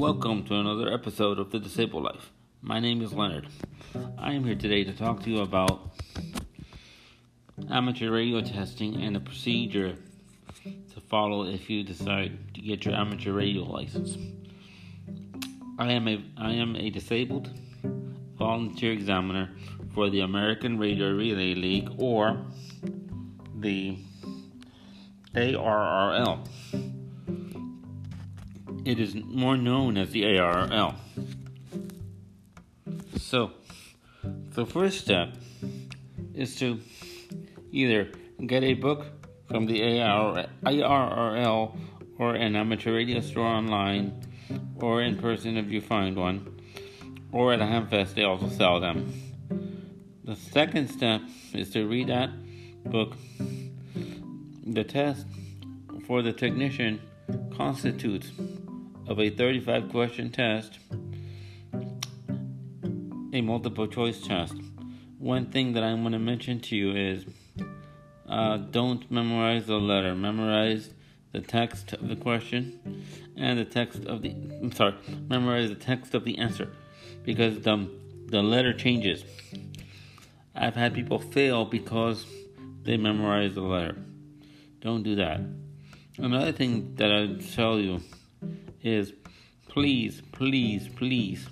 Welcome to another episode of The Disabled Life. My name is Leonard. I am here today to talk to you about amateur radio testing and the procedure to follow if you decide to get your amateur radio license. I am a I am a disabled volunteer examiner for the American Radio Relay League or the ARRL. It is more known as the ARL. So, the first step is to either get a book from the ARRL or an amateur radio store online or in person if you find one, or at a Hamfest they also sell them. The second step is to read that book. The test for the technician constitutes of a 35 question test, a multiple choice test. One thing that I want to mention to you is uh, don't memorize the letter, memorize the text of the question and the text of the I'm sorry, memorize the text of the answer because the, the letter changes. I've had people fail because they memorize the letter. Don't do that. Another thing that I tell you is please, please, please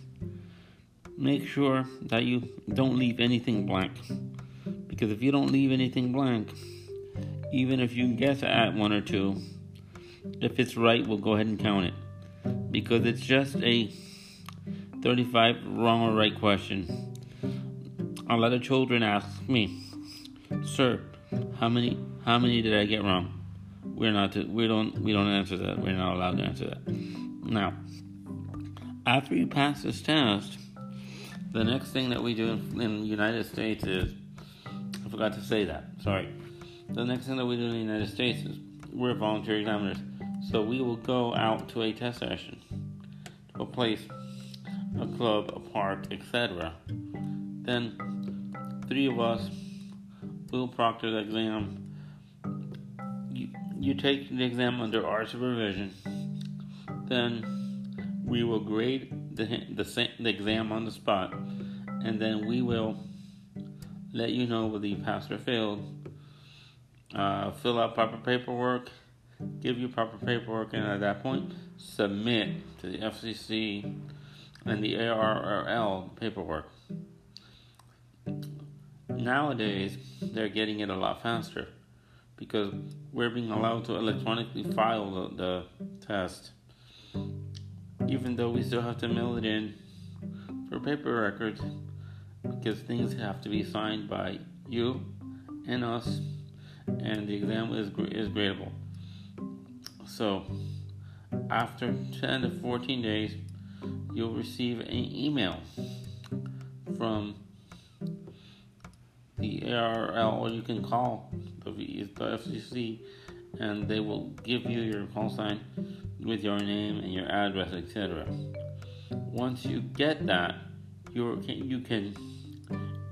make sure that you don't leave anything blank. Because if you don't leave anything blank, even if you guess at one or two, if it's right, we'll go ahead and count it. Because it's just a 35 wrong or right question. A lot of children ask me, "Sir, how many how many did I get wrong?" We're not to, we don't we don't answer that. We're not allowed to answer that. Now, after you pass this test, the next thing that we do in, the United States is I forgot to say that. Sorry. The next thing that we do in the United States is we're volunteer examiners, so we will go out to a test session, to a place, a club, a park, etc. Then three of us will proctor the exam. You, you take the exam under our supervision. Then we will grade the, the, the exam on the spot, and then we will let you know whether you passed or failed. Uh, fill out proper paperwork, give you proper paperwork, and at that point, submit to the FCC and the ARRL paperwork. Nowadays, they're getting it a lot faster because we're being allowed to electronically file the, the test, even though we still have to mail it in for paper records because things have to be signed by you and us, and the exam is is gradable. So, after 10 to 14 days, you'll receive an email from the ARL, or you can call the, the FCC, and they will give you your call sign with your name and your address, etc. Once you get that, you you can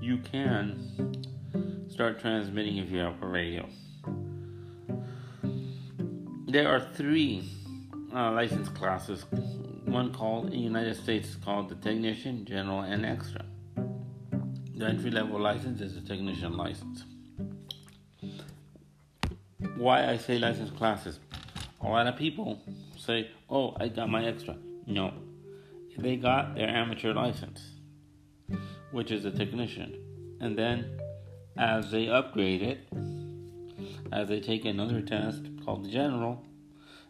you can start transmitting if you have a radio. There are three uh, license classes. One called in the United States called the technician, general, and extra. The entry level license is the technician license. Why I say license classes? A lot of people say, "Oh, I got my extra." No, they got their amateur license which is a technician. And then as they upgrade it, as they take another test called the general,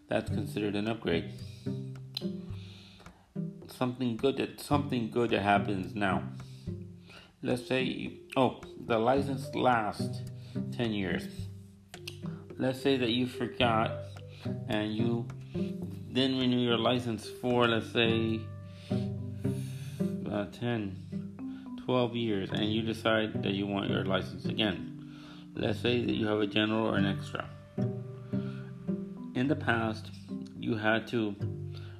that's considered an upgrade. Something good that something good that happens now. Let's say oh the license lasts ten years. Let's say that you forgot and you then renew your license for let's say uh, 10 12 years and you decide that you want your license again. Let's say that you have a general or an extra. In the past, you had to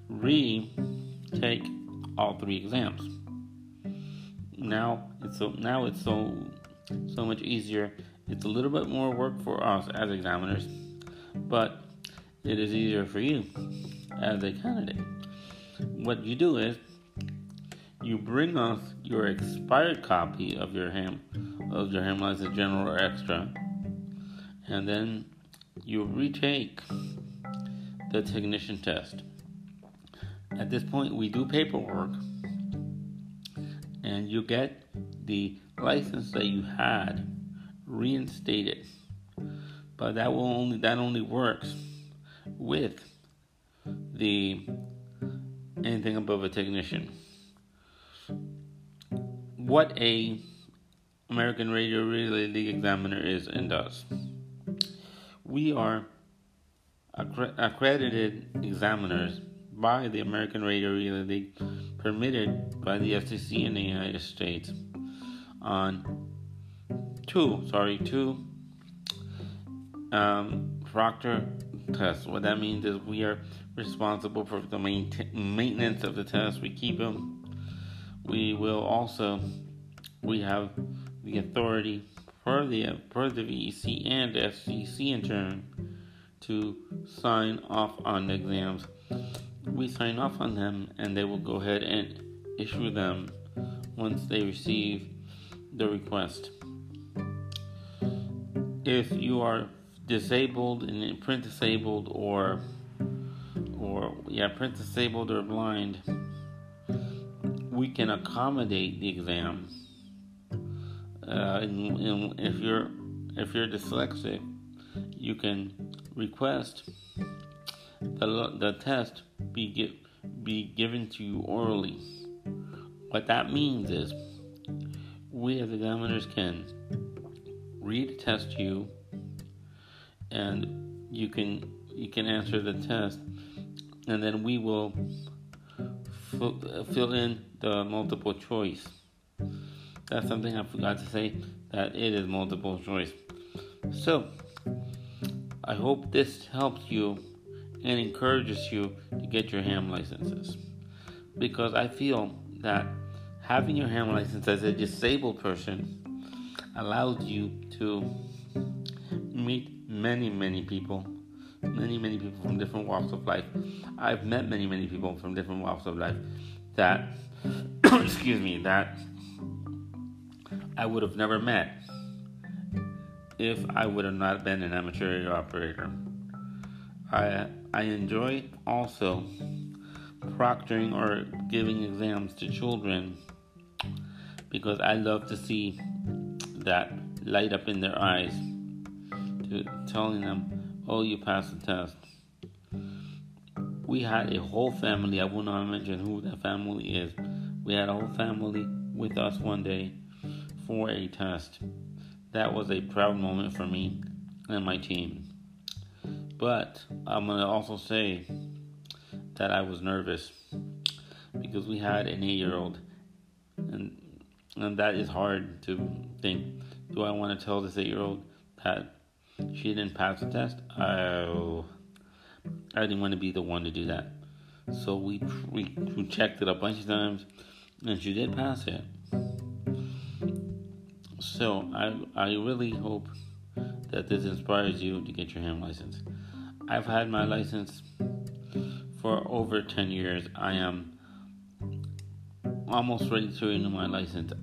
retake all three exams. Now it's so now it's so so much easier. It's a little bit more work for us as examiners, but it is easier for you as a candidate. what you do is you bring us your expired copy of your ham of your ham license general or extra, and then you retake the technician test. At this point, we do paperwork, and you get the license that you had reinstated. But that will only that only works with the anything above a technician. What a American Radio Relay League examiner is and does. We are accredited examiners by the American Radio Relay League, permitted by the FCC in the United States on two, sorry, two um, proctor tests. What that means is we are responsible for the maintenance of the test. We keep them. We will also we have the authority for the for the VEC and FCC in turn to sign off on the exams. We sign off on them, and they will go ahead and issue them once they receive the request. If you are disabled and print disabled or or yeah print disabled or blind we can accommodate the exam. Uh, and, and if you're if you're dyslexic you can request the, the test be be given to you orally. What that means is we as examiners can read a test to you and you can you can answer the test. And then we will fill in the multiple choice. That's something i forgot to say that it is multiple choice. So i hope this helps you and encourages you to get your ham licenses. Because i feel that having your ham license as a disabled person allows you to meet many, many people, many, many people from different walks of life. I've met many, many people from different walks of life that, excuse me, that I would have never met if I would have not been an amateur operator. I I enjoy also proctoring or giving exams to children because I love to see that light up in their eyes telling them, oh, you passed the test. We had a whole family, I will not mention who that family is. We had a whole family with us one day for a test. That was a proud moment for me and my team. But I'm going to also say that I was nervous because we had an eight year old. And, and that is hard to think. Do I want to tell this eight year old that she didn't pass the test. I, I didn't want to be the one to do that. So we, we, we checked it a bunch of times, and she did pass it. So I, I really hope that this inspires you to get your ham license. I've had my license for over 10 years. I am almost ready to renew my license.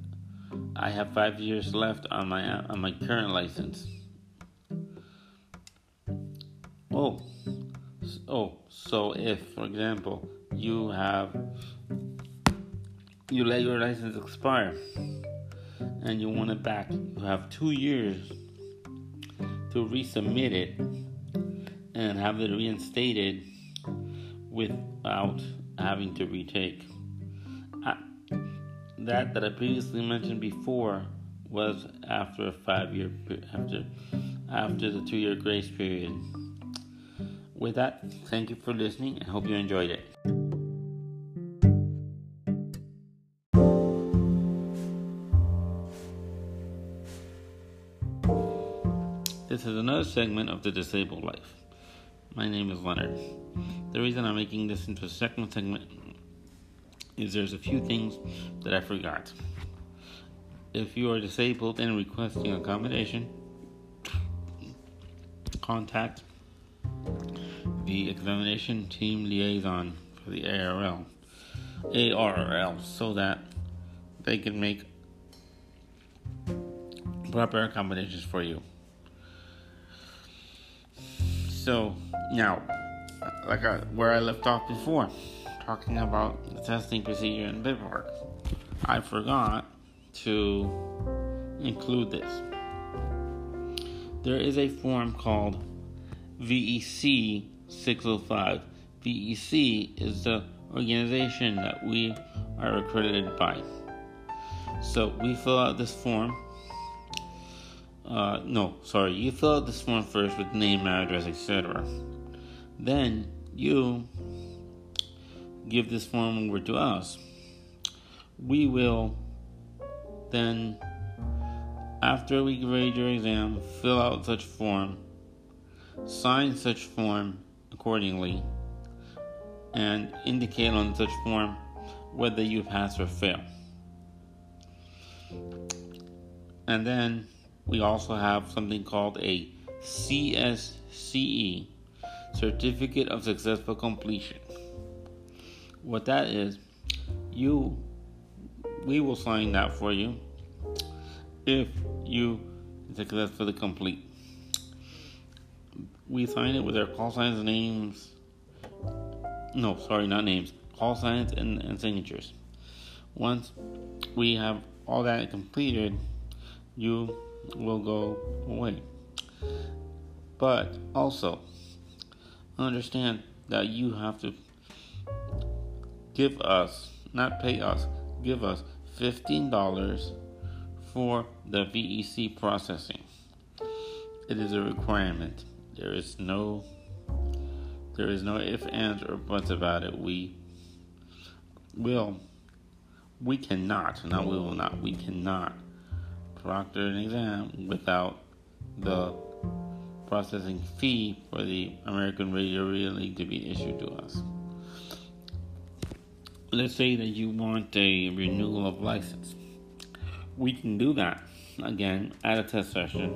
I have five years left on my on my current license. Oh, oh, so if, for example, you have you let your license expire and you want it back, you have two years to resubmit it and have it reinstated without having to retake. I, that that I previously mentioned before was after a five year after after the two year grace period. With that, thank you for listening and hope you enjoyed it. This is another segment of the disabled life. My name is Leonard. The reason I'm making this into a second segment is there's a few things that I forgot. If you are disabled and requesting accommodation, contact the examination team liaison for the ARL. ARRL so that they can make proper accommodations for you. So now, like I, where I left off before, talking about the testing procedure and paperwork, I forgot to include this. There is a form called VEC 605. VEC is the organization that we are accredited by. So we fill out this form. Uh, no, sorry, you fill out this form first with name, address, etc. Then you give this form over to us. We will then, after we grade your exam, fill out such form, sign such form accordingly, and indicate on such form whether you pass or fail. And then we also have something called a CSCE, Certificate of Successful Completion. What that is, you we will sign that for you if you successfully complete. We sign it with our call signs, and names. No, sorry, not names. Call signs and, and signatures. Once we have all that completed, you will go away. But also, understand that you have to give us, not pay us, give us $15 for the VEC processing. It is a requirement. There is no there is no if, ands, or buts about it. We will we cannot, not we will not, we cannot proctor an exam without the processing fee for the American Radio League to be issued to us let's say that you want a renewal of license. We can do that again at a test session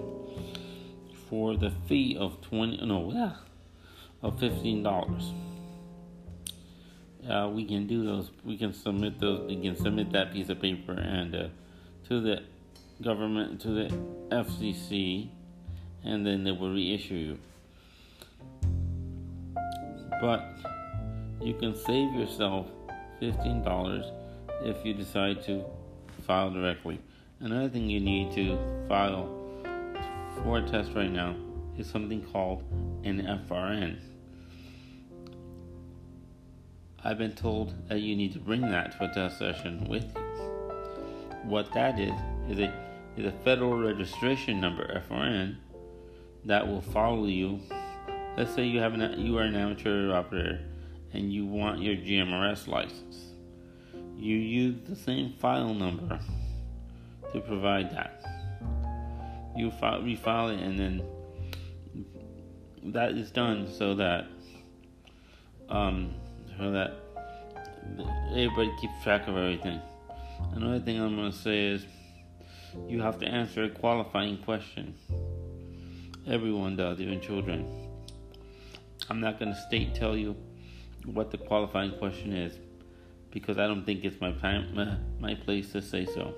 for the fee of twenty no yeah of fifteen dollars. Uh, we can do those. We can submit those. We can submit that piece of paper and uh, to the government to the FCC, and then they will reissue you. But you can save yourself $15 if you decide to file directly. Another thing you need to file for a test right now is something called an FRN. I've been told that you need to bring that to a test session with you. What that is is a is a federal registration number FRN that will follow you. Let's say you have an you are an amateur operator and you want your GMRS license. You use the same file number to provide that. You file, refile it, and then that is done so that um, so that everybody keeps track of everything. Another thing I'm going to say is you have to answer a qualifying question. Everyone does, even children. I'm not going to state tell you what the qualifying question is because I don't think it's my time, my, my place to say so.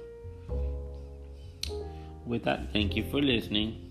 With that, thank you for listening.